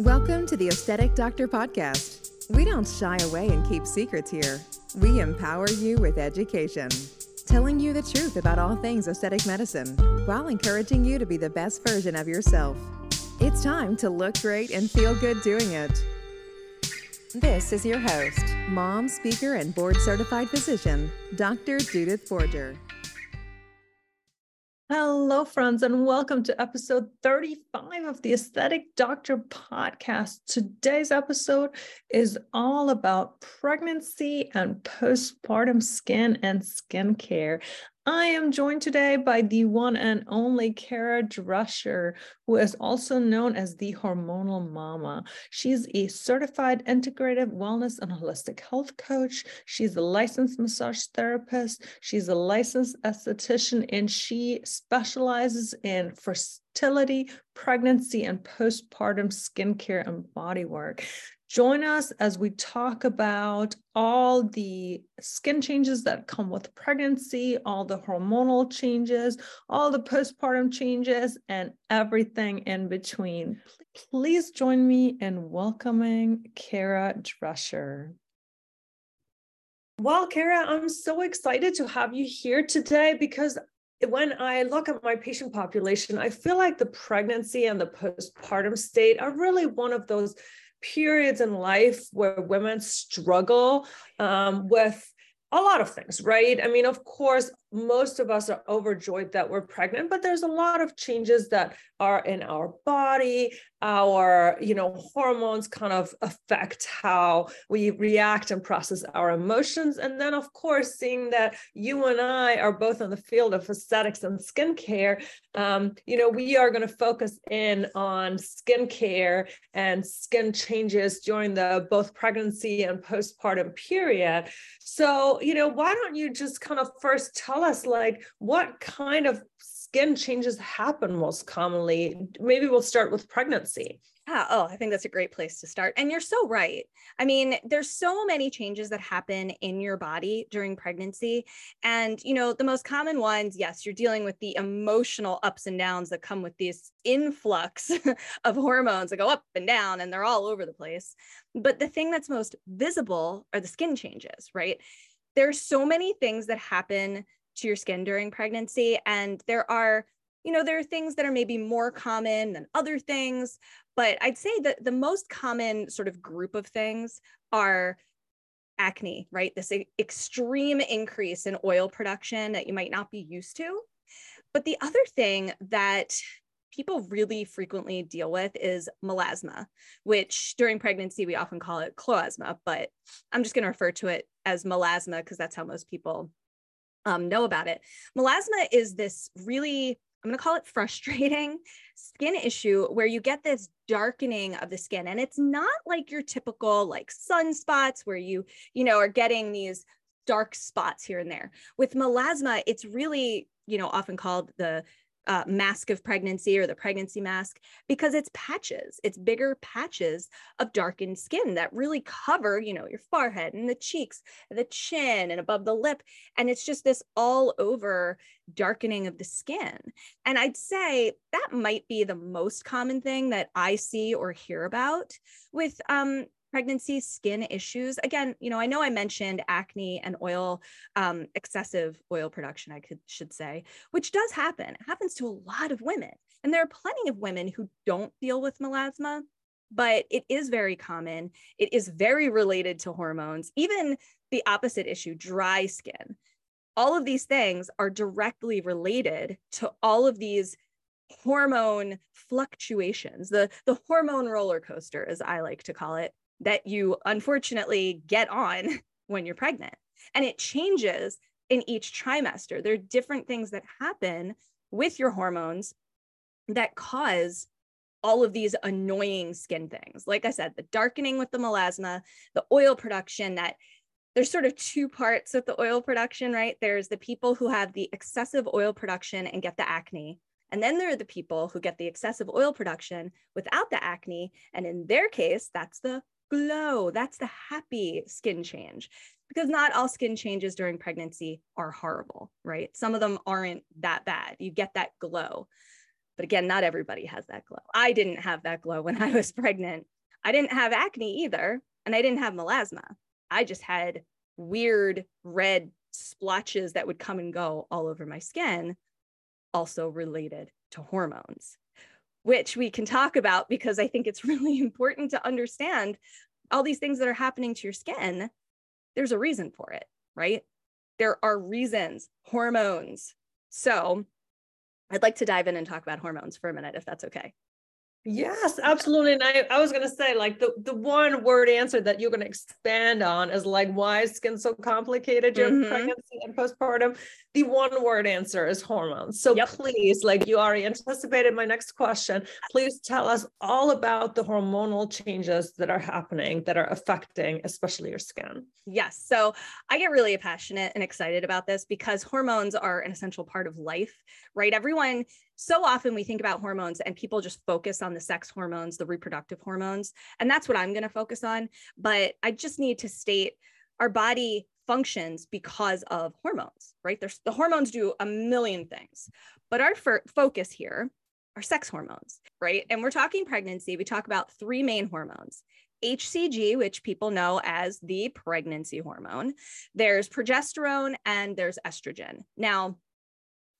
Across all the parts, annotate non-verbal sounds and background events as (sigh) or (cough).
Welcome to the Aesthetic Doctor Podcast. We don't shy away and keep secrets here. We empower you with education, telling you the truth about all things aesthetic medicine while encouraging you to be the best version of yourself. It's time to look great and feel good doing it. This is your host, mom, speaker, and board certified physician, Dr. Judith Borger. Hello, friends, and welcome to episode 35 of the Aesthetic Doctor podcast. Today's episode is all about pregnancy and postpartum skin and skincare. I am joined today by the one and only Cara Drescher, who is also known as the Hormonal Mama. She's a certified integrative wellness and holistic health coach. She's a licensed massage therapist. She's a licensed esthetician, and she specializes in fertility, pregnancy, and postpartum skincare and body work. Join us as we talk about all the skin changes that come with pregnancy, all the hormonal changes, all the postpartum changes, and everything in between. Please join me in welcoming Cara Drescher. Well, Cara, I'm so excited to have you here today because when I look at my patient population, I feel like the pregnancy and the postpartum state are really one of those periods in life where women struggle um, with a lot of things, right? I mean, of course, most of us are overjoyed that we're pregnant, but there's a lot of changes that are in our body. Our, you know, hormones kind of affect how we react and process our emotions. And then, of course, seeing that you and I are both in the field of aesthetics and skincare, um, you know, we are going to focus in on skincare and skin changes during the both pregnancy and postpartum period. So, you know, why don't you just kind of first tell us like what kind of skin changes happen most commonly? Maybe we'll start with pregnancy. Yeah. Oh, I think that's a great place to start. And you're so right. I mean, there's so many changes that happen in your body during pregnancy. And, you know, the most common ones, yes, you're dealing with the emotional ups and downs that come with this influx (laughs) of hormones that go up and down and they're all over the place. But the thing that's most visible are the skin changes, right? There's so many things that happen to your skin during pregnancy. And there are, you know, there are things that are maybe more common than other things. But I'd say that the most common sort of group of things are acne, right? This extreme increase in oil production that you might not be used to. But the other thing that people really frequently deal with is melasma, which during pregnancy we often call it chloasma, but I'm just going to refer to it as melasma because that's how most people um, know about it. Melasma is this really, I'm going to call it frustrating skin issue where you get this darkening of the skin. And it's not like your typical like sunspots where you, you know, are getting these dark spots here and there. With melasma, it's really, you know, often called the uh, mask of pregnancy or the pregnancy mask because it's patches it's bigger patches of darkened skin that really cover you know your forehead and the cheeks the chin and above the lip and it's just this all over darkening of the skin. And i'd say that might be the most common thing that i see or hear about with um, pregnancy skin issues. Again you know i know i mentioned acne and oil um, excessive oil production i could should say which does happen. It happens to a lot of women and there are plenty of women who don't deal with melasma but it is very common. It is very related to hormones even the opposite issue dry skin. All of these things are directly related to all of these hormone fluctuations the the hormone roller coaster as i like to call it that you unfortunately get on (laughs) when you're pregnant. And it changes in each trimester. There are different things that happen with your hormones that cause all of these annoying skin things. Like I said, the darkening with the melasma, the oil production that there's sort of two parts with the oil production, right? There's the people who have the excessive oil production and get the acne. And then there are the people who get the excessive oil production without the acne. And in their case, that's the glow. That's the happy skin change because not all skin changes during pregnancy are horrible, right? Some of them aren't that bad. You get that glow. But again, not everybody has that glow. I didn't have that glow when (laughs) I was pregnant. I didn't have acne either, and I didn't have melasma. I just had weird red splotches that would come and go all over my skin, also related to hormones, which we can talk about because I think it's (laughs) really important to understand all these things that are happening to your skin. There's a reason for it, right? There are reasons, hormones. So I'd like to dive in and talk about hormones for a minute, if that's okay. Yes, absolutely. And I, I was going to say, like, the, the one word answer that you're going to expand on is like, why is skin so complicated during mm-hmm. pregnancy and postpartum? The one word answer is hormones. So yep. please, like, you already anticipated my next question. Please tell us all about the hormonal changes that are happening that are affecting, especially your skin. Yes. So I get really passionate and excited about this because hormones are an essential part of life, right? Everyone so often we think about hormones and people just focus on the sex hormones, the reproductive hormones. And that's what I'm going to focus on. But I just need to state our body functions because of hormones, right? There's the hormones do a million things, but our focus here are sex hormones, right? And we're talking pregnancy. We talk about three main hormones. HCG, which people know as the pregnancy hormone, there's progesterone and there's estrogen. Now,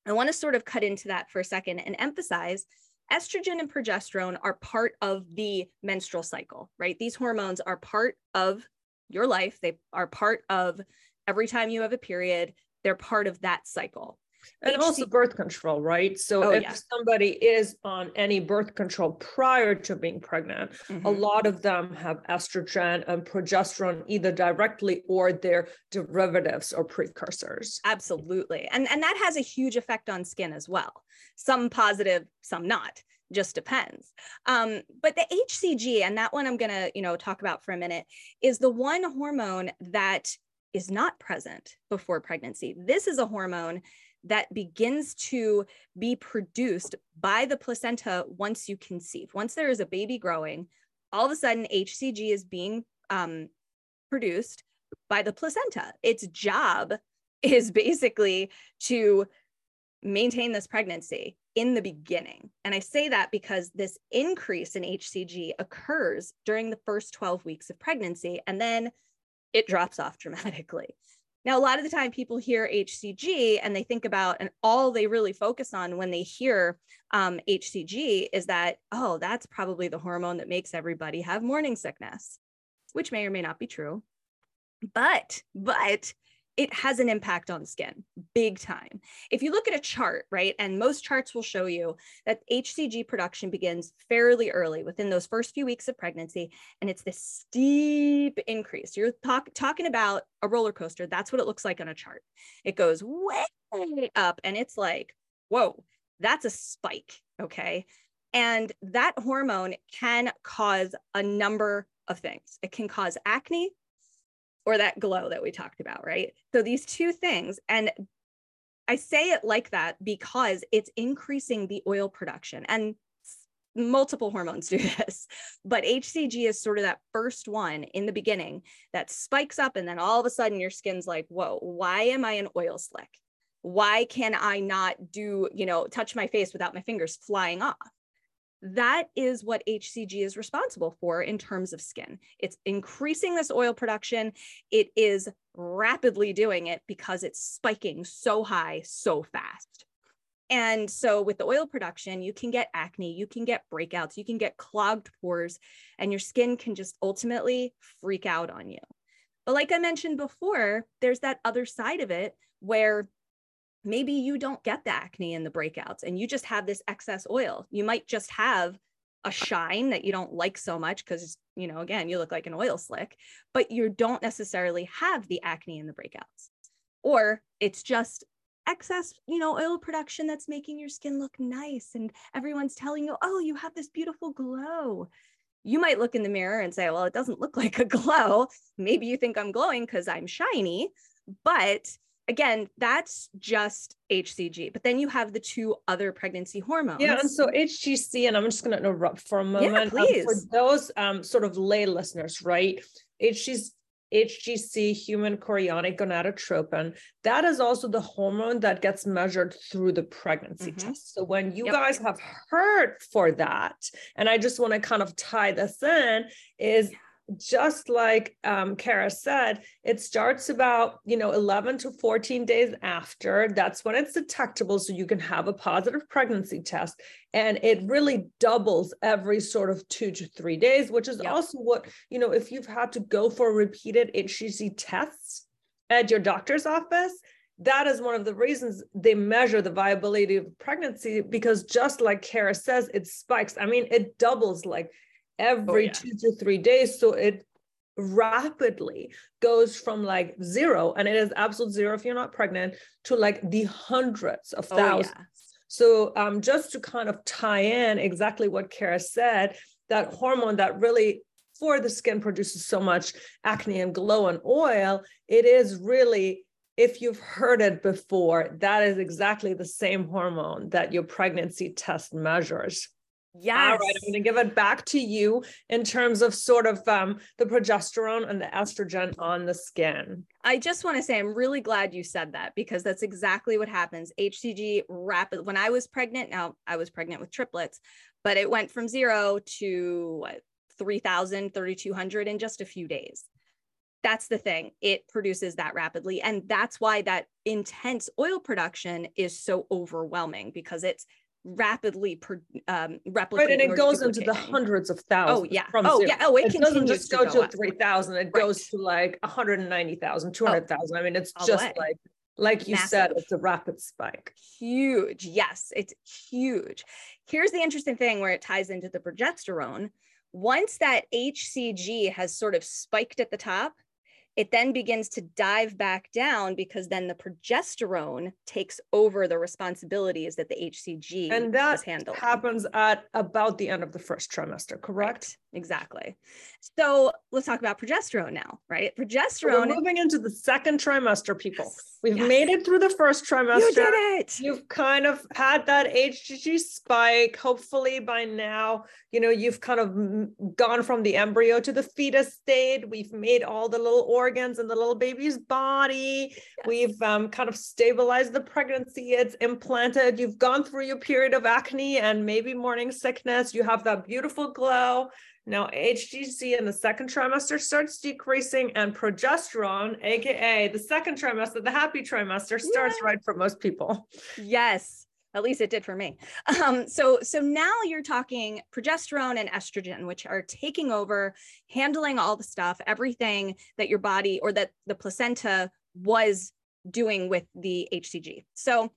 I want to sort of cut into that for a second and emphasize estrogen and progesterone are part of the menstrual cycle, right? These hormones are part of your life. They are part of every time you have a period, they're part of that cycle and HC- also birth control, right? So oh, if yeah. somebody is on any birth control prior to being pregnant, mm-hmm. a lot of them have estrogen and progesterone either directly or their derivatives or precursors. Absolutely. And and that has a huge effect on skin as well. Some positive, some not just depends. Um, but the HCG, and that one I'm gonna, you know, talk about for a minute, is the one hormone that is not present before pregnancy. This is a hormone that begins to be produced by the placenta once you conceive. Once there is a baby growing, all of a sudden HCG is being um, produced by the placenta. Its job (laughs) is basically to maintain this pregnancy in the beginning. And I say that because this increase in HCG occurs during the first 12 weeks of pregnancy, and then it drops off dramatically. Now, a lot of the time people hear HCG and they think about, and all they really focus on when they hear um, HCG is that, oh, that's probably the hormone that makes everybody have morning sickness, which may or may not be true. But, but it has an impact on skin big time. If you look at a chart, right, and most charts will show you that HCG production begins fairly early within those first few weeks of pregnancy, and it's this steep increase. You're talk, talking about a roller coaster. That's what it looks like on a chart. It goes way up, and it's like, whoa, that's a spike. Okay. And that hormone can cause a number of things. It can cause acne, or that glow that we talked about, right? So these two things, and I say it like that because it's increasing the oil production and multiple hormones (laughs) do this, but HCG is sort of that first one in the beginning that spikes up and then all of a sudden your skin's like, whoa, why am I an oil slick? Why can I not do, you know, touch my face without my fingers flying off? That is what HCG is responsible for in terms of skin. It's increasing this oil production. It is rapidly doing it because it's spiking so high so fast. And so, with the oil production, you can get acne, you can get breakouts, you can get clogged pores, and your skin can just ultimately freak out on you. But, like I mentioned before, there's that other side of it where maybe you don't get the acne and the breakouts and you just have this excess oil. You might just have a shine that you don't like so much because, you know, again, you look like an oil slick, but you don't necessarily have the acne and the breakouts. Or it's just excess, you know, oil production that's making your skin look nice and everyone's telling you, "Oh, you have this beautiful glow." You might look in the mirror and say, "Well, it doesn't look (laughs) like a glow. Maybe you think I'm glowing because I'm shiny." But again, that's just HCG. But then you have the two other pregnancy hormones. Yeah, and so HCG, and I'm just going to interrupt for a moment. Yeah, please. Um, for those um, sort of lay listeners, right? HCG, HGC, human chorionic gonadotropin. That is also the hormone that gets measured through the pregnancy mm-hmm. test. So when you yep. guys have heard for that, and I just want to kind of tie this in, is just like um, Cara said, it starts about, you know, 11 to 14 days after. That's when it's detectable. So you can have a positive pregnancy test. And it really doubles every sort of two to three days, which is yep. also what, you know, if you've had to go for repeated HCG tests at your doctor's office, that is one of the reasons they measure the viability of pregnancy because just like Cara says, it spikes. I mean, it doubles like every oh, yeah. two to three days. So it rapidly goes from like zero, and it is absolute zero if you're not pregnant, to like the hundreds of oh, thousands. Yeah. So um, just to kind of tie in exactly what Cara said, that hormone that really for the skin produces so much acne and glow and oil, it is really if you've heard it before, that is exactly the same hormone that your pregnancy test measures. Yes. All right. I'm going to give it back to you in terms of sort of um, the progesterone and the estrogen on the skin. I just want to say I'm really glad you said that because that's exactly what happens. HCG rapid. When I was pregnant, now I was pregnant with triplets, but it went from zero to what 3,000, 3,200 in just a few days. That's the thing. It produces that rapidly. And that's why that intense oil production is so overwhelming because it's rapidly per, um, replicating. Right, and it goes into the hundreds of thousands. Oh yeah. oh zero. yeah. Oh, it, it doesn't just go to, go to three thousand. It right. goes to like 190,000, 200,000. Oh, I mean, it's just like like you Massive. said, it's a rapid spike. Huge. Yes, it's huge. Here's the interesting thing where it ties into the progesterone. Once that HCG has sort of spiked at the top, it then begins to dive back down because then the progesterone takes over the responsibilities that the HCG and that happens at about the end of the first trimester, correct? Right. Exactly. So let's talk about progesterone now, right? Progesterone. We're moving into the second trimester, people. We've yes. made it through the first trimester. You did it. You've kind of had that HCG spike. Hopefully, by now, you know you've kind of gone from the embryo to the fetus state. We've made all the little organs in the little baby's body. Yes. We've um, kind of stabilized the pregnancy. It's implanted. You've gone through your period of acne and maybe morning sickness. You have that beautiful glow now, HGC in the second trimester starts decreasing, and progesterone, aka the second trimester, the happy trimester, starts yeah. right for most people. Yes, at least it did for me. Um, so, so now you're talking progesterone and estrogen, which are taking over, handling all the stuff, everything that your body or that the placenta was doing with the HCG. So,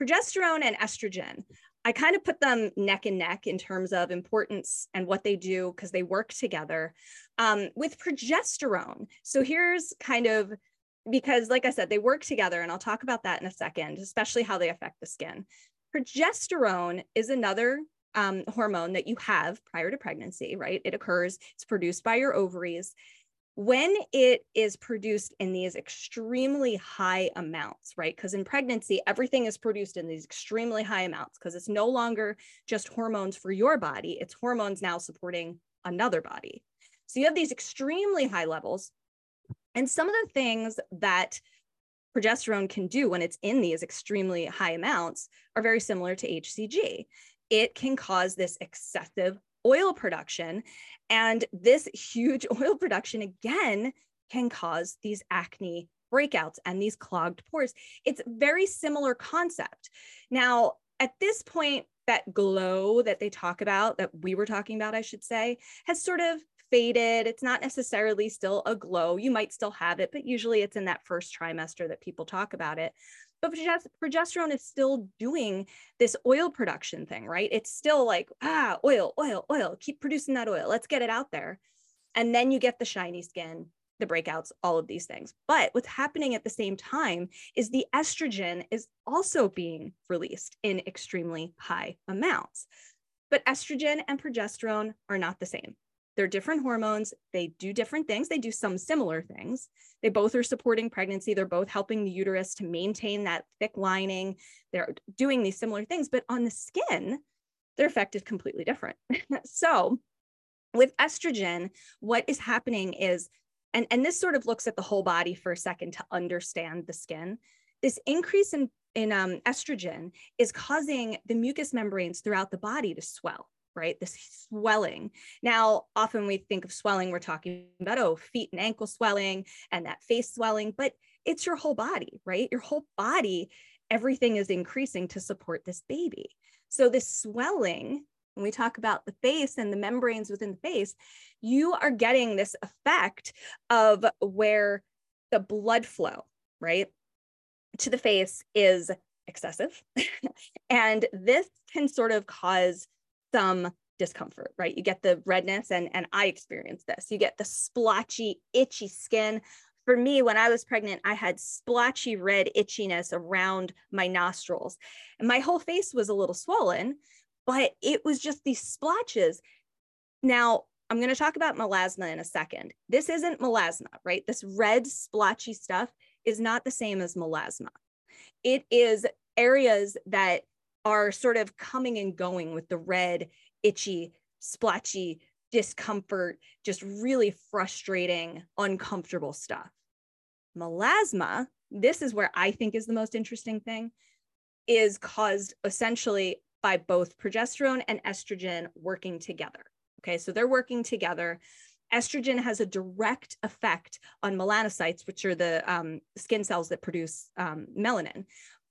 progesterone and estrogen I kind of put them neck and neck in terms of importance and what they do because they work together um, with progesterone. So here's kind of because, like I said, they work together, and I'll talk about that in a second, especially how they affect the skin. Progesterone is another um, hormone that you have prior to pregnancy, right? It occurs, it's produced by your ovaries when it is produced in these extremely high amounts, right? Because in pregnancy, everything is produced in these extremely high amounts because it's no longer just hormones for your body, it's hormones now supporting another body. So you have these extremely high levels. And some of the things that progesterone can do when it's in these extremely high amounts are very similar to HCG. It can cause this excessive oil production. And this huge (laughs) oil production, again, can cause these acne breakouts and these clogged pores. It's very similar concept. Now, at this point, that glow that they talk about, that we were talking about, I should say, has sort of faded. It's not necessarily still a glow. You might still have it, but usually it's in that first trimester that people talk about it. But progesterone is still doing this oil production thing, right? It's still like, ah, oil, oil, oil, keep producing that oil. Let's get it out there. And then you get the shiny skin, the breakouts, all of these things. But what's happening at the same time is the estrogen is also being released in extremely high amounts. But estrogen and progesterone are not the same. They're different hormones. They do different things. They do some similar things. They both are supporting pregnancy. They're both helping the uterus to maintain that thick lining. They're doing these similar things, but on the skin, their effect is completely different. (laughs) so, with estrogen, what is happening is and, and this sort of looks at the whole body for a second to understand the skin. This increase in, in um, estrogen is causing the mucous membranes throughout the body to swell right? This swelling. Now, often we think of swelling, we're talking about, oh, feet and ankle swelling and that face swelling, but it's your whole body, right? Your whole body, everything is increasing to support this baby. So, this swelling, when we talk about the face and the membranes within the face, you are getting this effect of where the blood flow, right, to the face is excessive. (laughs) and this can sort of cause some discomfort, right? You get the redness, and, and I experienced this. You get the splotchy, itchy skin. For me, when I was pregnant, I had splotchy red itchiness around my nostrils. And my whole face was a little swollen, but it was just these splotches. Now, I'm going to talk about melasma in a second. This isn't melasma, right? This red splotchy stuff is not the same as melasma. It is areas that are sort of coming and going with the red, itchy, splotchy discomfort, just really frustrating, uncomfortable stuff. Melasma, this is where I think is the most interesting thing, is caused essentially by both progesterone and estrogen working together. Okay, so they're working together. Estrogen has a direct effect on melanocytes, which are the um, skin cells that produce um, melanin.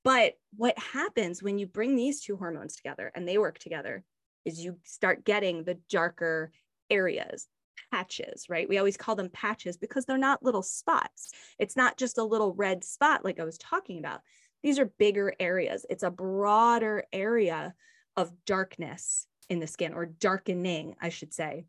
But what happens when you bring these two hormones together and they work together is you start getting the darker areas, patches, right? We always call them patches because they're not little spots. It's not just a little red spot like I was talking about. These are bigger areas. It's a broader area of darkness in the skin or darkening, I should say.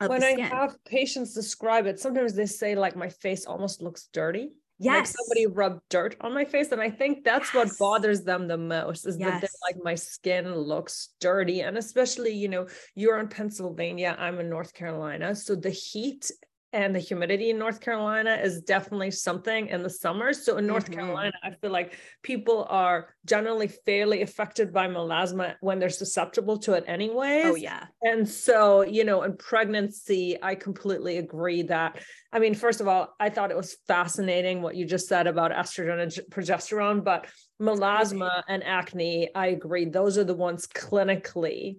When I have patients describe it, sometimes they say, like, my face almost looks dirty. Yes. Like somebody rubbed dirt on my face. And I think that's yes. what bothers them the most is yes. that like my skin looks dirty. And especially, you know, you're in Pennsylvania, I'm in North Carolina. So the heat and the humidity in North Carolina is definitely something in the summer. So in North mm-hmm. Carolina, I feel like people are generally fairly affected by melasma when they're susceptible to it anyways. Oh yeah. And so, you know, in pregnancy, I completely agree that I mean, first of all, I thought it was fascinating what you just said about estrogen and progesterone, but melasma and acne, I agree, those are the ones clinically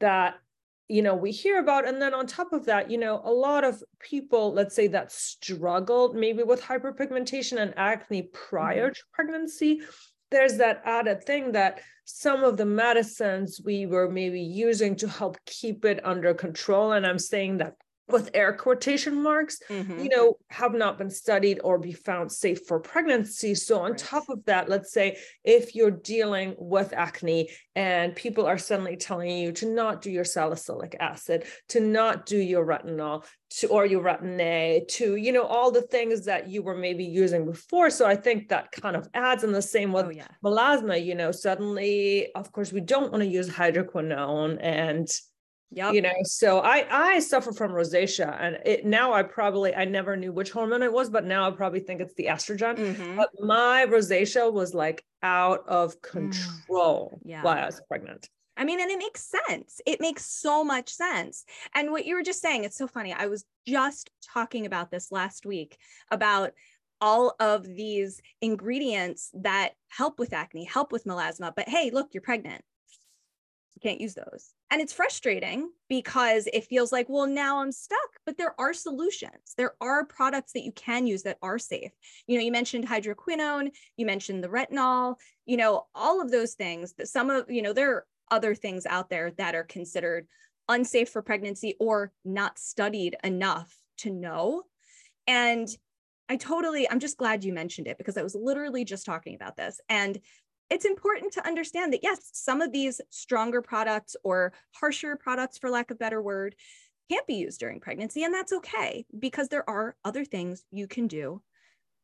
that you know we hear about and then on top of that you know a lot of people let's say that struggled maybe with hyperpigmentation and acne prior mm-hmm. to pregnancy there's that added thing that some of the medicines we were maybe using to help keep it under control and i'm saying that with air quotation marks, mm-hmm. you know, have not been studied or be found safe for pregnancy. So, on right. top of that, let's say if you're dealing with acne and people are suddenly telling you to not do your salicylic acid, to not do your retinol, to or your retin A, to you know all the things that you were maybe using before. So I think that kind of adds in the same with oh, yeah. melasma. You know, suddenly, of course, we don't want to use hydroquinone and yeah you know so i i suffer from rosacea and it now i probably i never knew which hormone it was but now i probably think it's the estrogen mm-hmm. but my rosacea was like out of mm. control mm. yeah. while i was pregnant I mean, and it makes sense. It makes so much sense. And what you were just saying, it's so funny. I was just talking about this last week about all of these ingredients that help with acne, help with melasma. But hey, look, you're pregnant You can't use those. And it's frustrating because it feels like, well, now I'm stuck, but there are solutions. There are products that you can use that are safe. You know, you mentioned hydroquinone, you mentioned the retinol, you know, all of those things that some of, you know, there are other things out there that are considered unsafe for pregnancy or not studied enough to know. And I totally, I'm just glad you mentioned it because I was literally just talking about this. And it's important to understand that yes, some of these stronger products or harsher products, for lack of better word, can't be used during pregnancy. And that's okay because there are other things you can do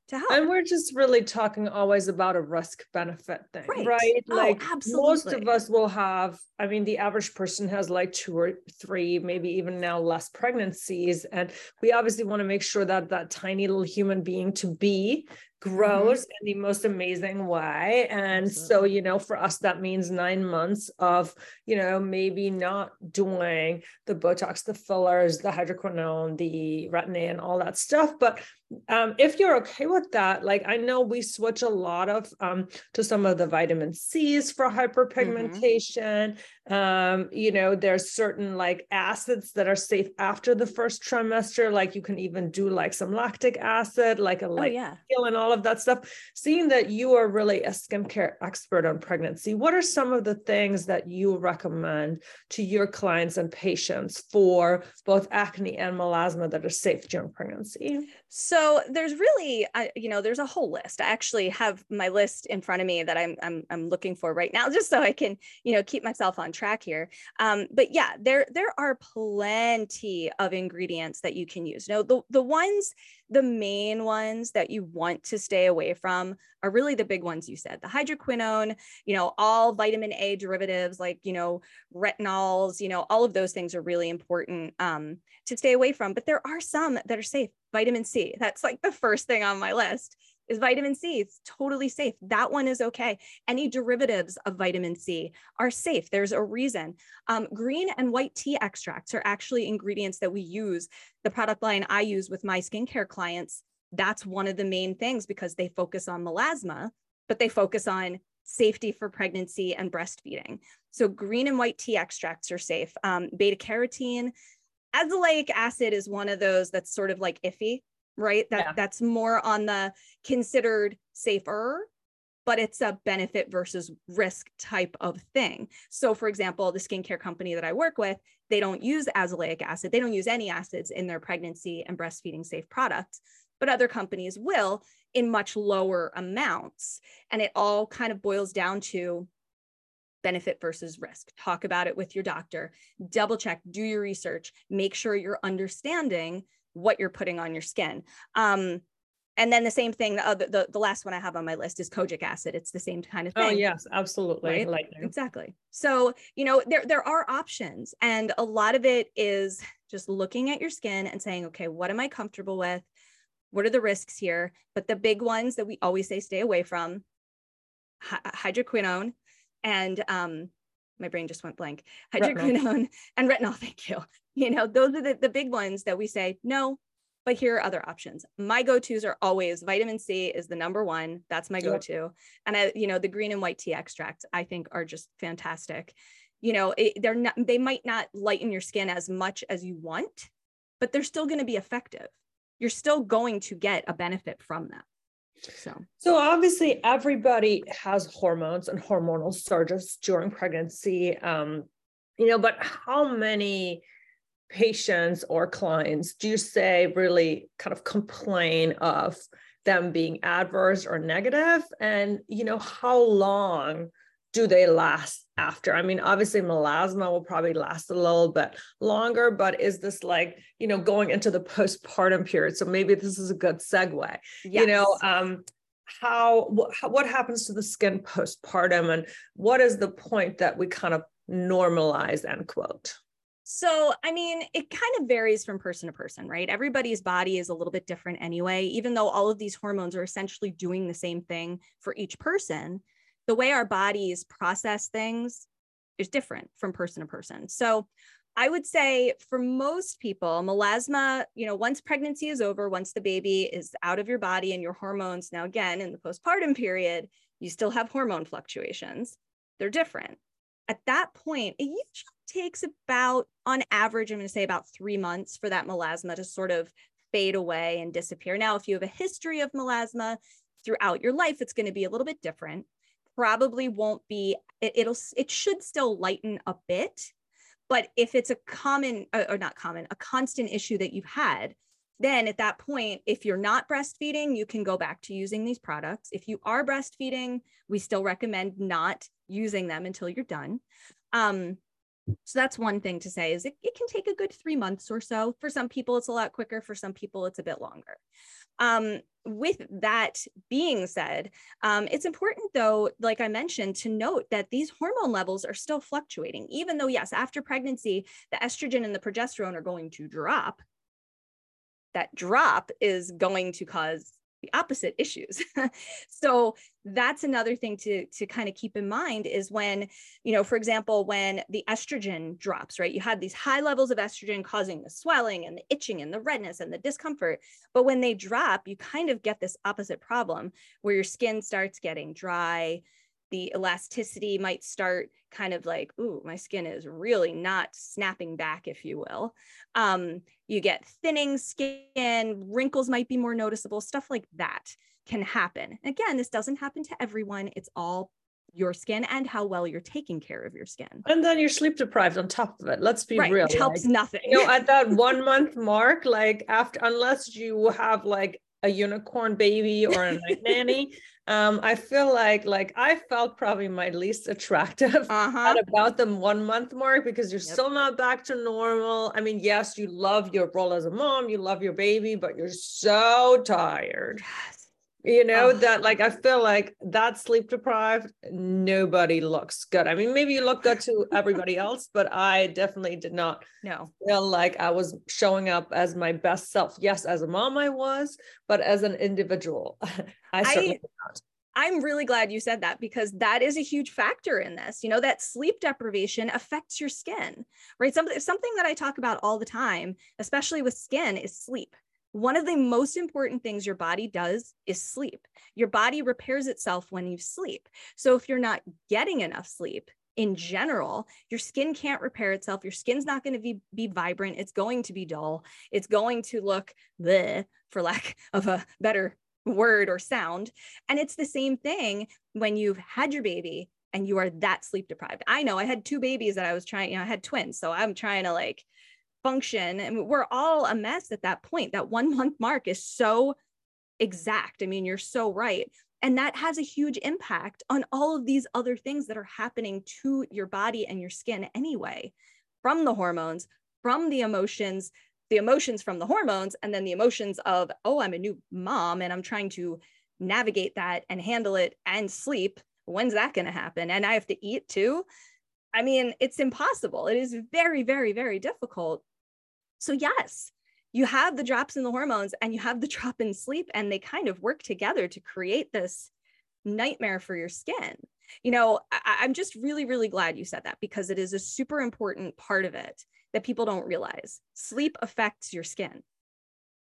to help. And we're just really talking always about a risk benefit thing, right? right? Oh, like most of us will have, I mean, the average person has like two or three, maybe even now less pregnancies. And we obviously want to make sure that that tiny little human being to be grows mm-hmm. in the most amazing way and Absolutely. so you know for us that means 9 months of you know maybe not doing the botox the fillers the hydroquinone the retin-A and all that stuff but um, if you're okay with that, like I know we switch a lot of um, to some of the vitamin C's for hyperpigmentation. Mm-hmm. Um, you know, there's certain like acids that are safe after the first trimester. Like you can even do like some lactic acid, like a oh, like yeah. and all of that stuff. Seeing that you are really a skincare expert on pregnancy, what are some of the things that you recommend to your clients and patients for both acne and melasma that are safe during pregnancy? So there's really, uh, you know, there's a whole list. I actually have my list in front of me that I'm I'm I'm looking for right now, (laughs) just so I can, you know, keep myself on track here. Um, but yeah, there there are plenty of ingredients that you can use. Know, the the ones, the main ones that you want to stay away from are really the big ones you said. The hydroquinone, you know, all vitamin A derivatives like you know retinols, you know, all of those things are really important um, to stay away from. But there are some that are safe vitamin C. That's like the first thing on my list is vitamin C. It's totally safe. That one is okay. Any derivatives of vitamin C are safe. There's a reason. Um, green and white tea extracts are actually ingredients that we use. The product line I use with my skincare clients, that's one of the main things because they focus on melasma, but they focus on safety for pregnancy and breastfeeding. So green and white tea extracts are safe. Um, beta carotene, azelaic acid is one of those that's sort of like iffy, right? That yeah. that's more on the considered safer, but it's a benefit versus risk type of thing. So for example, the skincare company that I work with, they don't use azelaic acid. They don't use any acids in their pregnancy and breastfeeding safe products, but other companies will in much lower amounts. And it all kind of boils down to benefit versus risk. Talk about it with your doctor, double check, do your research, make sure you're understanding what you're putting on your skin. Um, and then the same thing, the, the, the last one I have on my list is kojic acid. It's the same kind of oh, thing. Oh yes, absolutely. Right? Exactly. So, you know, there, there are options and a lot of it is just looking at your skin and saying, okay, what am I comfortable with? What are the risks here? But the big ones that we always say stay away from, hydroquinone, and um, my brain just went blank. Hydroquinone (laughs) and retinol. Thank you. You know, those are the, the big ones that we say no, but here are other options. My go-tos are always vitamin C is the number one. That's my go-to. Yep. And I, you know, the green and white tea extracts I think are just fantastic. You know, it, they're not, they might not lighten your skin as much as you want, but they're still going to be effective. You're still going to get a benefit from them. So, so obviously everybody has hormones and hormonal surges during pregnancy. Um, you know, but how many patients or clients do you say really kind of complain of them being adverse or negative? And you know, how long do they last after? I mean, obviously melasma will probably last a little bit longer, but is this like, you know, going into the postpartum period? So maybe this is a good segue. Yes. You know, um, how what happens to the skin postpartum and what is the point that we kind of normalize end quote so, I mean, it kind of varies from person to person, right? Everybody's body is a little bit different anyway, even though all of these hormones are essentially doing the same thing for each person the way our bodies process things is different from person to person. So I would say for most people, melasma, you know, once pregnancy is over, once the baby is out of your body and your hormones, now again, in the postpartum period, you still have hormone fluctuations. They're different. At that point, it usually takes about, on average, I'm going to say about three months for that melasma to sort of fade away and disappear. Now, if you have a history of melasma throughout your life, it's going to be a little bit different probably won't be it, it'll it should still lighten a bit but if it's a common uh, or not common a constant issue that you've had then at that point if you're not breastfeeding you can go back to using these products. If you are breastfeeding we still recommend not using them until you're done. Um, so that's one thing to say is it, it can take a good three months or so. For some people it's a lot quicker. For some people it's a bit longer. Um, with that being said, um, it's important though, like I mentioned, to note that these hormone levels are still fluctuating, even though, yes, after pregnancy, the estrogen and the progesterone are going to drop. That drop is going to cause the opposite issues. (laughs) so that's another thing to to kind of keep in mind is when, you know, for example, when the estrogen drops, right? You had these high levels of estrogen causing the swelling and the itching and the redness and the discomfort, but when they drop, you kind of get this opposite problem where your skin starts getting dry, the elasticity might start kind of like, ooh, my skin is really not snapping back, if you will. Um, you get thinning skin, wrinkles might be more noticeable, stuff like that can happen. Again, this doesn't happen to everyone. It's all your skin and how well you're taking care of your skin. And then you're sleep deprived on top of it. Let's be right, real. It helps like, nothing. You know, at that (laughs) one month mark, like after, unless you have like a unicorn baby or a (laughs) night nanny, um, I feel like like I felt probably my least attractive (laughs) uh-huh. at about the one month mark because you're yep. still not back to normal. I mean, yes, you love your role as a mom, you love your baby, but you're so tired. Yes you know oh. that like i feel like that sleep deprived nobody looks good i mean maybe you look good to everybody (laughs) else but i definitely did not no feel like i was showing up as my best self yes as a mom i was but as an individual (laughs) i certainly I, not I'm really glad you said that because that is a huge factor in this. You know, that sleep deprivation affects your skin, right? Something, something that I talk about all the time, especially with skin, is sleep one of the most important things your body does is sleep. Your body repairs itself when you sleep. So if you're not getting enough sleep, in general, your skin can't repair itself. Your skin's not going to be, be vibrant. It's going to be dull. It's going to look the, for lack (laughs) of a better word or sound. And it's the same thing when you've had your baby and you are that sleep deprived. I know I had two babies that I was trying, you know, I had twins. So I'm trying to like function and we're all a mess at that point. That one (laughs) month mark is so exact. I mean you're so right. And that has a huge impact on all of these other things that are happening to your body and your skin anyway from the hormones from the emotions the emotions from the hormones and then the emotions of oh i'm a new mom and i'm trying to navigate that and handle it and sleep. When's that going to happen? And i have to eat too? I mean it's impossible. It is very very very difficult so, yes, you have the drops in the hormones and you have the (laughs) drop in sleep, and they kind of work together to create this nightmare for your skin. You know, I, am just really, really glad you said that because it is a super important part of it that people don't realize. Sleep affects your skin.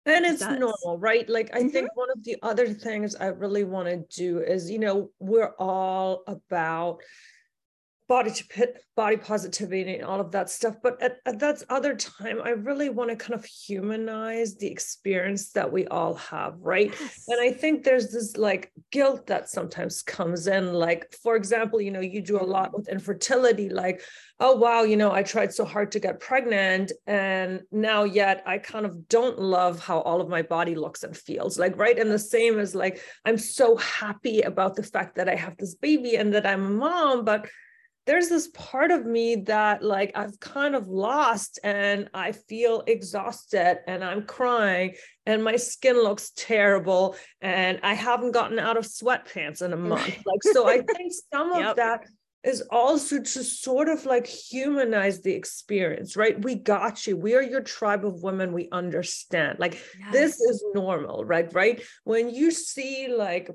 And it's it normal, right? Like, I mm-hmm. think one of the other things I really want to do is, you know, we're all about body to pit body positivity and all of that stuff. But at, at that other time i really want to kind of humanize the experience that we all have right? Yes. and i think there's this like guilt that sometimes comes in. Like for example you know you do a lot with infertility like oh wow you know i tried so hard to get pregnant and now yet i kind of don't love how all of my body looks and feels. Like right? And the same as like i'm so happy about the fact that i have this baby and that i'm a mom but there's this part of me that like I've kind of lost and I feel exhausted and I'm crying and my skin looks terrible and I haven't gotten out of sweatpants in a (laughs) month. Like so I think some yep. of that is also to sort of like humanize the experience, right? We got you. We are your tribe of women. We understand. Like yes. this is normal, right? Right. When you see like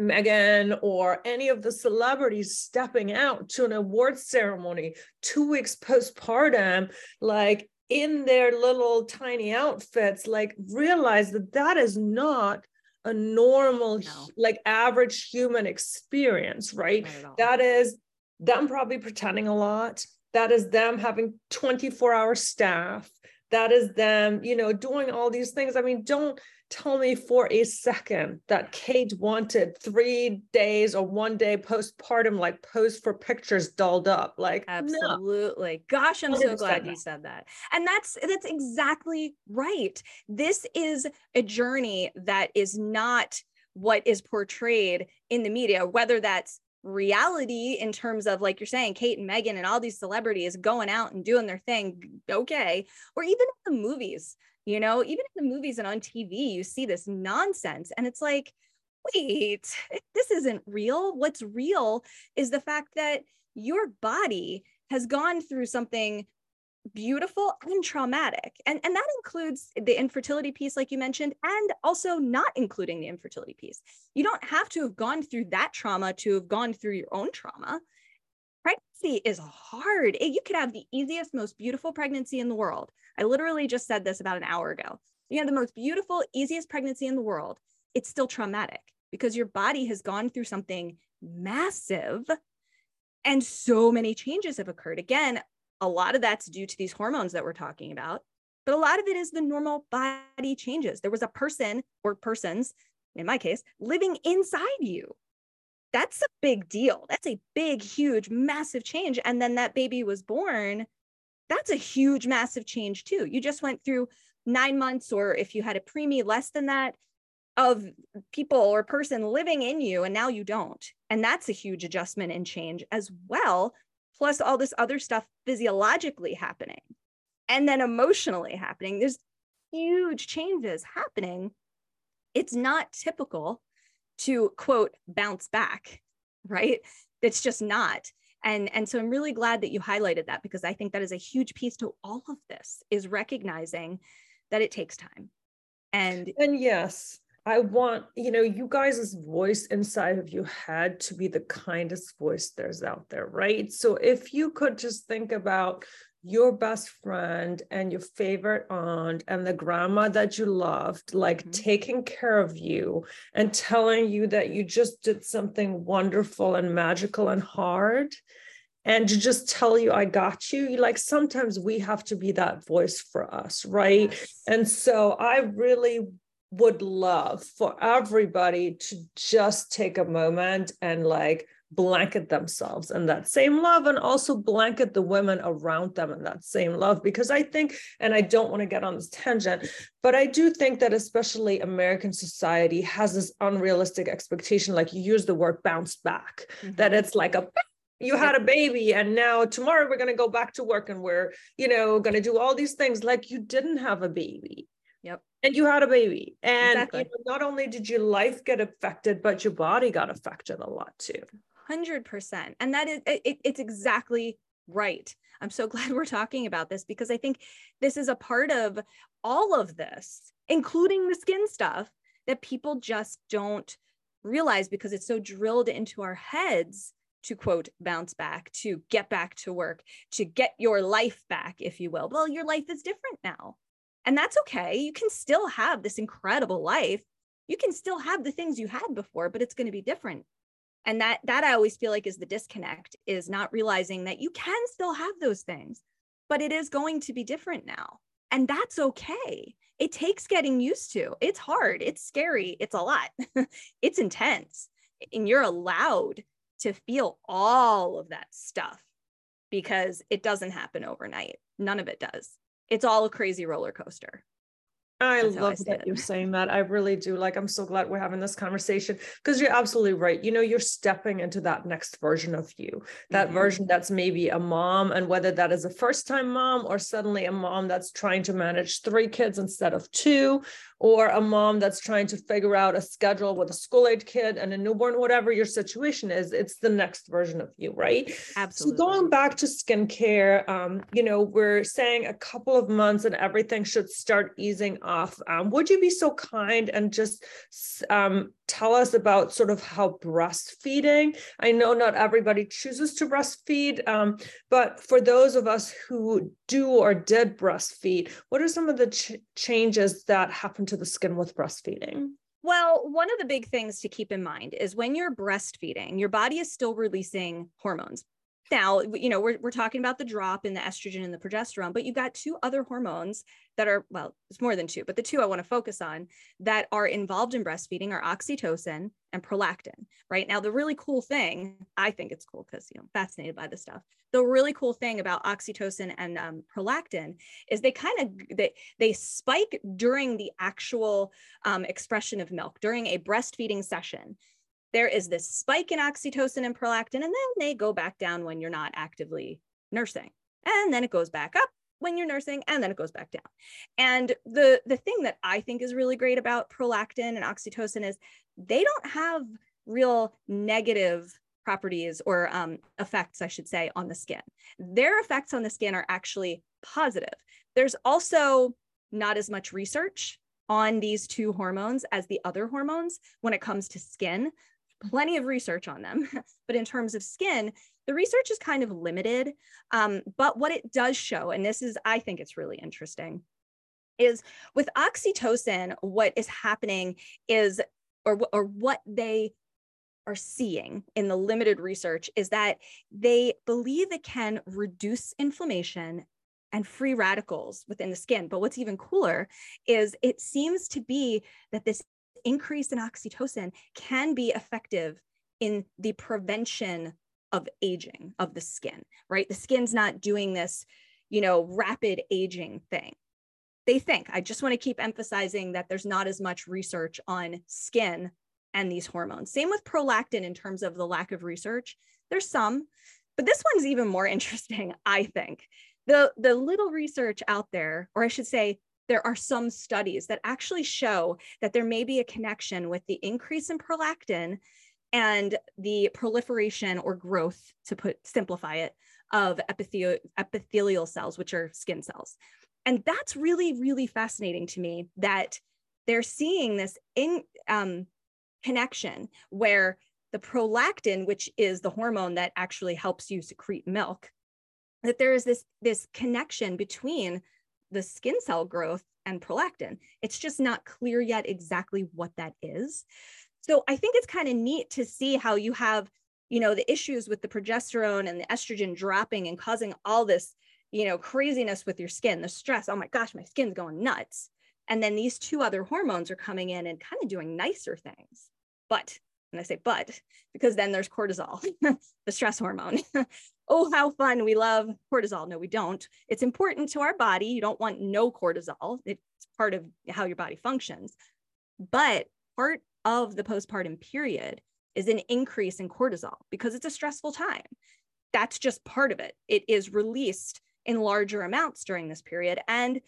Meghan or any of the celebrities stepping out to an award ceremony two weeks postpartum, like in their little tiny outfits, like realize that that is not a normal, no. like average human experience, right? That is them probably pretending a lot. That is them having 24 hour staff. That is them, you know, doing all these things. I mean, don't tell me for a second that Kate wanted three days or one day postpartum, like pose for pictures dolled up. Like absolutely. No. Gosh, I'm so glad you said that. And that's that's exactly right. This is a journey that is not what is portrayed in the media, whether that's reality in terms of like you're saying kate and megan and all these celebrities going out and doing their thing okay or even in the movies you know even in the movies and on tv you see this nonsense and it's like wait this isn't real. What's real is the fact that your body has gone through something beautiful and traumatic. And, and that includes the infertility piece, like you mentioned, and also not including the infertility piece. You don't have to have gone through that trauma to have gone through your own trauma. Pregnancy is hard. You could have the easiest, most beautiful pregnancy in the world. I literally just said this about an hour ago. You have the most beautiful, easiest pregnancy in the world. It's still traumatic because your body has gone through something massive and so many changes have occurred. Again, a lot of that's due to these hormones that we're talking about, but a lot of it is the normal body changes. There was a person or persons, in my case, living inside you. That's a big deal. That's a big, huge, massive change. And then that baby was born. That's a huge, massive change too. You just went through nine months, or if you had a preemie less than that, of people or person living in you, and now you don't. And that's a huge adjustment and change as well plus all this other stuff physiologically happening and then emotionally happening. There's huge changes happening. It's not typical to quote bounce back, right? It's just not. And, and so I'm really glad that you highlighted that because I think that is a huge piece to all of this is recognizing that it takes time. And and yes, I want, you know, you guys' voice inside of your head to be the kindest voice there's out there, right? So if you could just think about your best friend and your favorite aunt and the grandma that you loved, like mm-hmm. taking care of you and telling you that you just did something wonderful and magical and hard. And to just tell you, I got you. Like sometimes we have to be that voice for us, right? Yes. And so I really would love for everybody to just take a moment and like blanket themselves in that same love and also blanket the women around them in that same love. Because i think and i don't want to get on this tangent but i do think that especially american society has this unrealistic expectation like you use the word bounce back mm-hmm. that it's like a you had a baby and now tomorrow we're going to go back to work and we're you know going to do all these things. Like you didn't have a baby. Yep and you had a baby. And exactly. you know, not only did your life get affected but your body got affected a lot too. 100% and that is it, it's exactly right. I'm so (laughs) glad we're talking about this because i think this is a part of all of this including the skin stuff that people just don't realize because it's so drilled into our heads to quote bounce back to get back to work to get your life back if you will. Well your life is different now and that's okay. You can still have this incredible life. You can still have the things you had before, but it's going to be different. And that that I always feel like is the disconnect is not realizing that you can still have those things, but it is going to be different now. And that's okay. It takes getting used to. It's hard, it's scary, it's a lot. (laughs) it's intense. And you're allowed to feel all of that stuff because it doesn't happen overnight. None of it does it's all a crazy roller coaster. I That's love I that you're (laughs) saying that. I really do. Like, I'm so glad we're having this conversation because you're absolutely right. You know, you're stepping into that next version of you, that mm-hmm. version that's maybe a mom, and whether that is a first time mom or suddenly a mom that's trying to manage three kids instead of two, or a mom that's trying to figure out a schedule with a school age kid and a newborn, whatever your situation is, it's the next version of you, right? Absolutely. So going back to skincare, um, you know, we're saying a couple of months and everything should start easing off. Um, would you be so kind and just um, tell us about sort of how breastfeeding? I know not everybody chooses to breastfeed, um, but for those of us who do or did breastfeed, what are some of the ch- changes that happen to the skin with breastfeeding? Well, one of the big things to keep in mind is when you're breastfeeding, your body is still releasing hormones. Now, you know, we're, we're talking about the drop in the estrogen and the progesterone, but you've got two other hormones that are, well, it's more than two, but the two I want to focus on that are involved in breastfeeding are oxytocin and prolactin, right? Now, the really cool thing, I think it's cool because, you know, I'm fascinated by this stuff. The really cool thing about oxytocin and um, prolactin is they kind of, they, they spike during the actual um, expression of milk, during a breastfeeding session there is this spike in oxytocin and prolactin, and then they go back down when you're not actively nursing. And then it goes back up when you're nursing, and then it goes back down. And the, the thing that I think is really great about prolactin and oxytocin is they don't have real negative properties or um, effects, I should say, on the skin. Their effects on the skin are actually positive. There's also not as much research on these two hormones as the other hormones when it comes to skin. Plenty of research on them. (laughs) but in terms of skin, the research is kind of limited. Um, but what it does show, and this is, I think it's really interesting, is with oxytocin, what is happening is, or, or what they are seeing in the limited research is that they believe it can reduce inflammation and free radicals within the skin. But what's even cooler is it seems to be that this increase in oxytocin can be effective in the prevention of aging of the skin, right? The skin's not doing this, you know, rapid aging thing. They think, I just want to keep emphasizing that there's not as much research on skin and these hormones. Same with prolactin in terms of the lack of research. There's some, but this one's even more (laughs) interesting, I think. The, the little research out there, or I should say, there are some studies that actually show that there may be a connection with the increase in prolactin and the proliferation or growth, to put simplify it, of epithelial, cells, which are skin cells. And that's really, really fascinating to me that they're seeing this in um, connection where the prolactin, which is the hormone that actually helps you secrete milk, that there is this, this connection between the skin cell growth and prolactin. It's just not clear yet exactly what that is. So I think it's kind of neat to see how you have, you know, the issues with the progesterone and the estrogen dropping and causing all this, you know, craziness with your skin, the stress. Oh my gosh, my skin's going nuts. And then these two other hormones are coming in and kind of doing nicer things. But, and I say but, because then there's cortisol, (laughs) the stress hormone. (laughs) oh, how fun. We love cortisol. No, we don't. It's important to our body. You don't want no cortisol. It's part of how your body functions. But part of the postpartum period is an increase in cortisol because it's a stressful time. That's just part of it. It is released in larger amounts during this period. And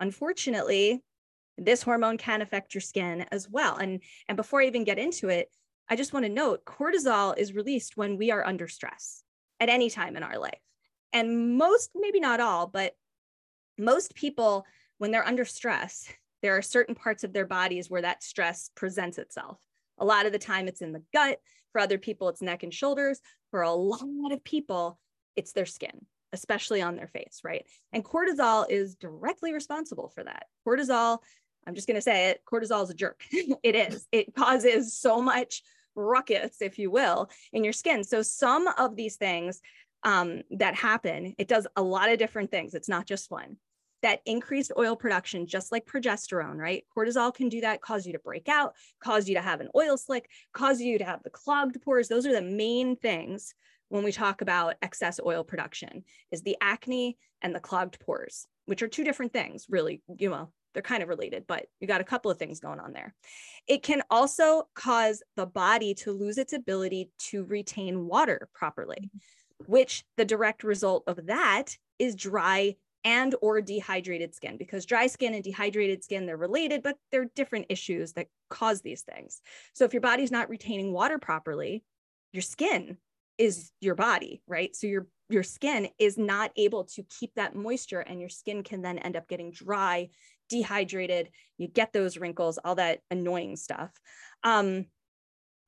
unfortunately, this hormone can affect your skin as well. And, and before I even get into it, I just want to note cortisol is released when we are under stress at any time in our life. And most, maybe not all, but most people, when they're under stress, there are certain parts of their bodies where that stress presents itself. A lot of the time, it's in the gut. For other people, it's neck and shoulders. For a lot of people, it's their skin, especially on their face, right? And cortisol is directly responsible for that. Cortisol I'm just going to say it cortisol is a jerk. (laughs) it is. It causes so much ruckus, if you will, in your skin. So, some of these things um, that happen, it does a lot of different things. It's not just one. That increased oil production, just like progesterone, right? Cortisol can do that, cause you to break out, cause you to have an oil slick, cause you to have the clogged pores. Those are the main things when we talk about excess oil production is the acne and the clogged pores, which are two different things, really, you know, they're kind of related, but you got a couple of things going on there. It can also cause the body to lose its ability to retain water properly, mm-hmm. which the direct result of that is dry and or dehydrated skin because dry skin and dehydrated skin they're related but they're different issues that cause these things. So if your body's not retaining water properly your skin is your body right? So your your skin is not able to keep that moisture and your skin can then end up getting dry dehydrated, you get those wrinkles, all that annoying stuff. Um,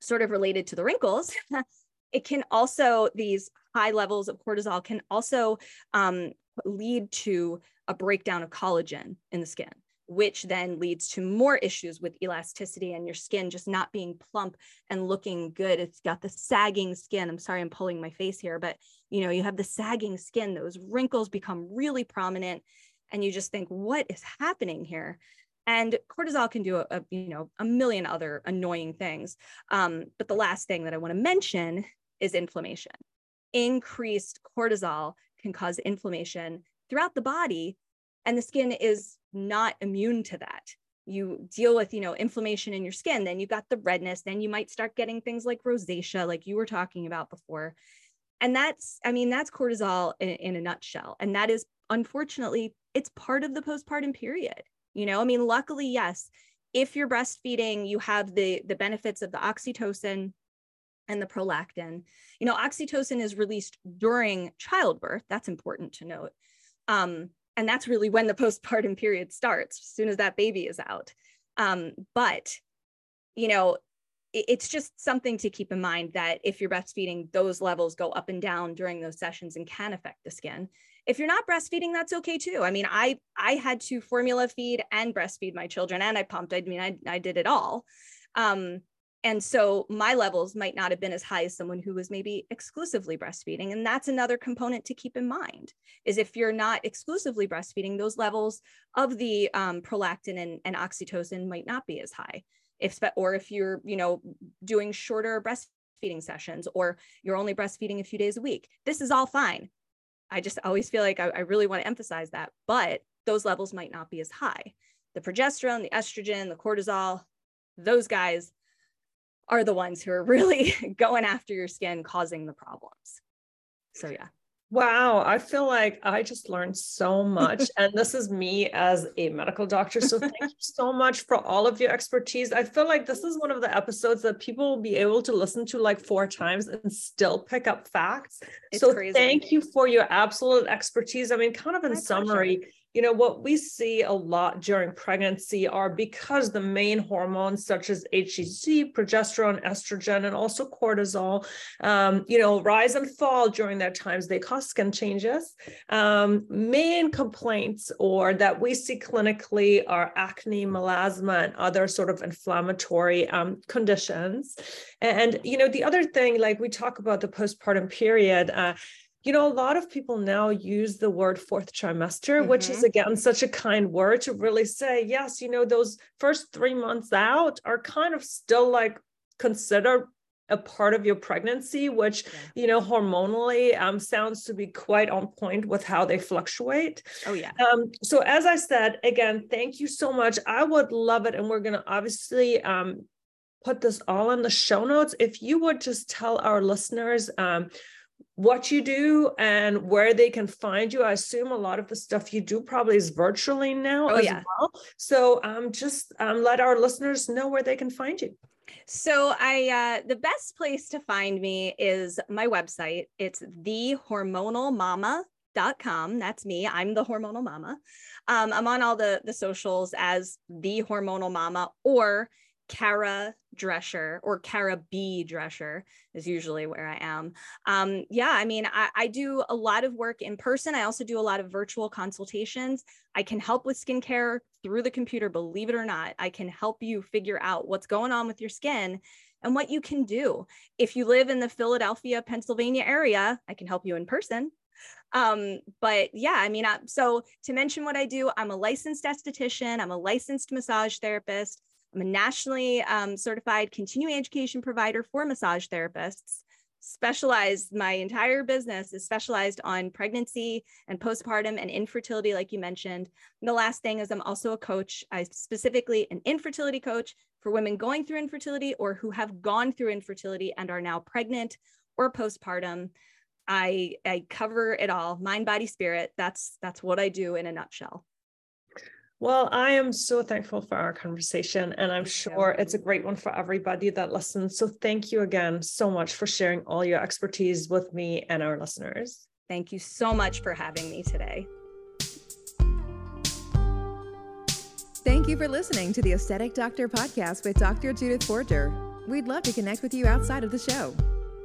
sort of related to the wrinkles, (laughs) it can also, these high levels of cortisol can also um, lead to a breakdown of collagen in the skin which then leads to more issues with elasticity and your skin just not being plump and looking good. It's got the sagging skin. I'm sorry, I'm pulling my face here, but you know, you have the sagging skin, those wrinkles become really prominent and you just think what is happening here and cortisol can do a, a you know a million other annoying things um, but the last thing that i want to mention is inflammation increased cortisol can cause inflammation throughout the body and the skin is not immune to that you deal with you know inflammation in your skin then you got the redness then you might start getting things like rosacea like you were talking about before and that's i mean that's cortisol in, in a nutshell and that is unfortunately it's part of the postpartum period you know i mean luckily yes if you're breastfeeding you have the the benefits of the oxytocin and the prolactin. You know, oxytocin is released during childbirth. That's important to note. Um, and that's really when the (laughs) postpartum period starts, as soon as that baby is out. Um, but, you know, it, it's just something to keep in mind that if you're breastfeeding, those levels go up and down during those sessions and can affect the skin. If you're not breastfeeding, that's okay too. I mean, I I had to formula feed and breastfeed my children, and I pumped. I mean, I I did it all. Um, and so my levels might not have been as high as someone who was maybe exclusively breastfeeding. And that's another component to keep in mind is if you're not exclusively breastfeeding, those levels of the um, prolactin and, and oxytocin might not be as high. If, or if you're, you know, doing shorter breastfeeding sessions or you're only breastfeeding a few days a week, this is all fine. I just always feel like I, I really want to emphasize that, but those levels might not be as high. The progesterone, the estrogen, the cortisol, those guys are the ones who are really (laughs) going after your skin, causing the problems. So, yeah. Wow, I feel like I just learned so much. (laughs) and this is me as a medical doctor. So, thank you (laughs) so much for all of your expertise. I feel like this is one of the episodes that people will be able to listen to like four times and still pick up facts. It's so, crazy. thank you for your absolute expertise. I mean, kind of in My summary, pleasure you know what we see a lot during pregnancy are because the main hormones such as hcg progesterone estrogen and also cortisol um, you know rise and fall during their times. They cause skin changes. Um, main complaints or that we see clinically are acne melasma and other sort of inflammatory um, conditions. And you know the other thing like we talk about the postpartum period uh, you know, a lot of people now use the word fourth trimester, mm-hmm. which is mm-hmm. again such a kind word to really say, yes, you know, those first three months out are kind of still like considered a part of your pregnancy, which yeah. you know hormonally um, sounds to be quite on point with how they fluctuate. Oh yeah. Um, so as I said, again, thank you so much. I would love it, and we're going to obviously um, put this all in the show notes. If you would just tell our listeners um, what you do and where they can find you. I assume a lot of the stuff you do probably is virtually now oh, as yeah. well. So um, just um, let our listeners know where they can find you. So I uh, the best place to find me is my website. It's thehormonalmama.com. That's me. I'm the hormonal mama. Um, I'm on all the the socials as the hormonal mama or Cara Drescher or Cara B Drescher is usually where I am. Um, yeah, I mean, I, I, do a lot of work in person. I also do a lot of virtual consultations. I can help with skincare through the computer, believe it or not. I can help you figure out what's going on with your skin and what you can do. If you live in the Philadelphia, Pennsylvania area, I can help you in person. Um, but yeah, I mean, I, so to mention what I do, I'm a licensed esthetician, I'm a licensed massage therapist. I'm a nationally um, certified continuing education provider for massage therapists. Specialized, my entire business is specialized on pregnancy and postpartum and infertility, like you mentioned. And the last thing is, I'm also a coach. I specifically an infertility coach for women going through infertility or who have gone through infertility and are now pregnant or postpartum. I, I cover it all, mind, body, spirit. That's that's what I do in a nutshell. Well, I am so thankful for our conversation, and I'm sure it's a great one for everybody that listens. So, thank you again so much for sharing all your expertise with me and our listeners. Thank you so much for having me today. Thank you for listening to the Aesthetic Doctor podcast with Dr. Judith Borger. We'd love to connect with you outside of the show.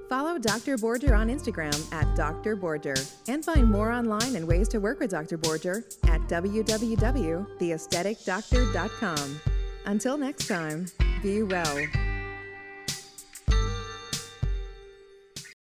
Follow Dr. Borger on Instagram at Dr. Borger and find more online and ways to work with Dr. Borger at www.theaestheticdoctor.com. Until next time, be well.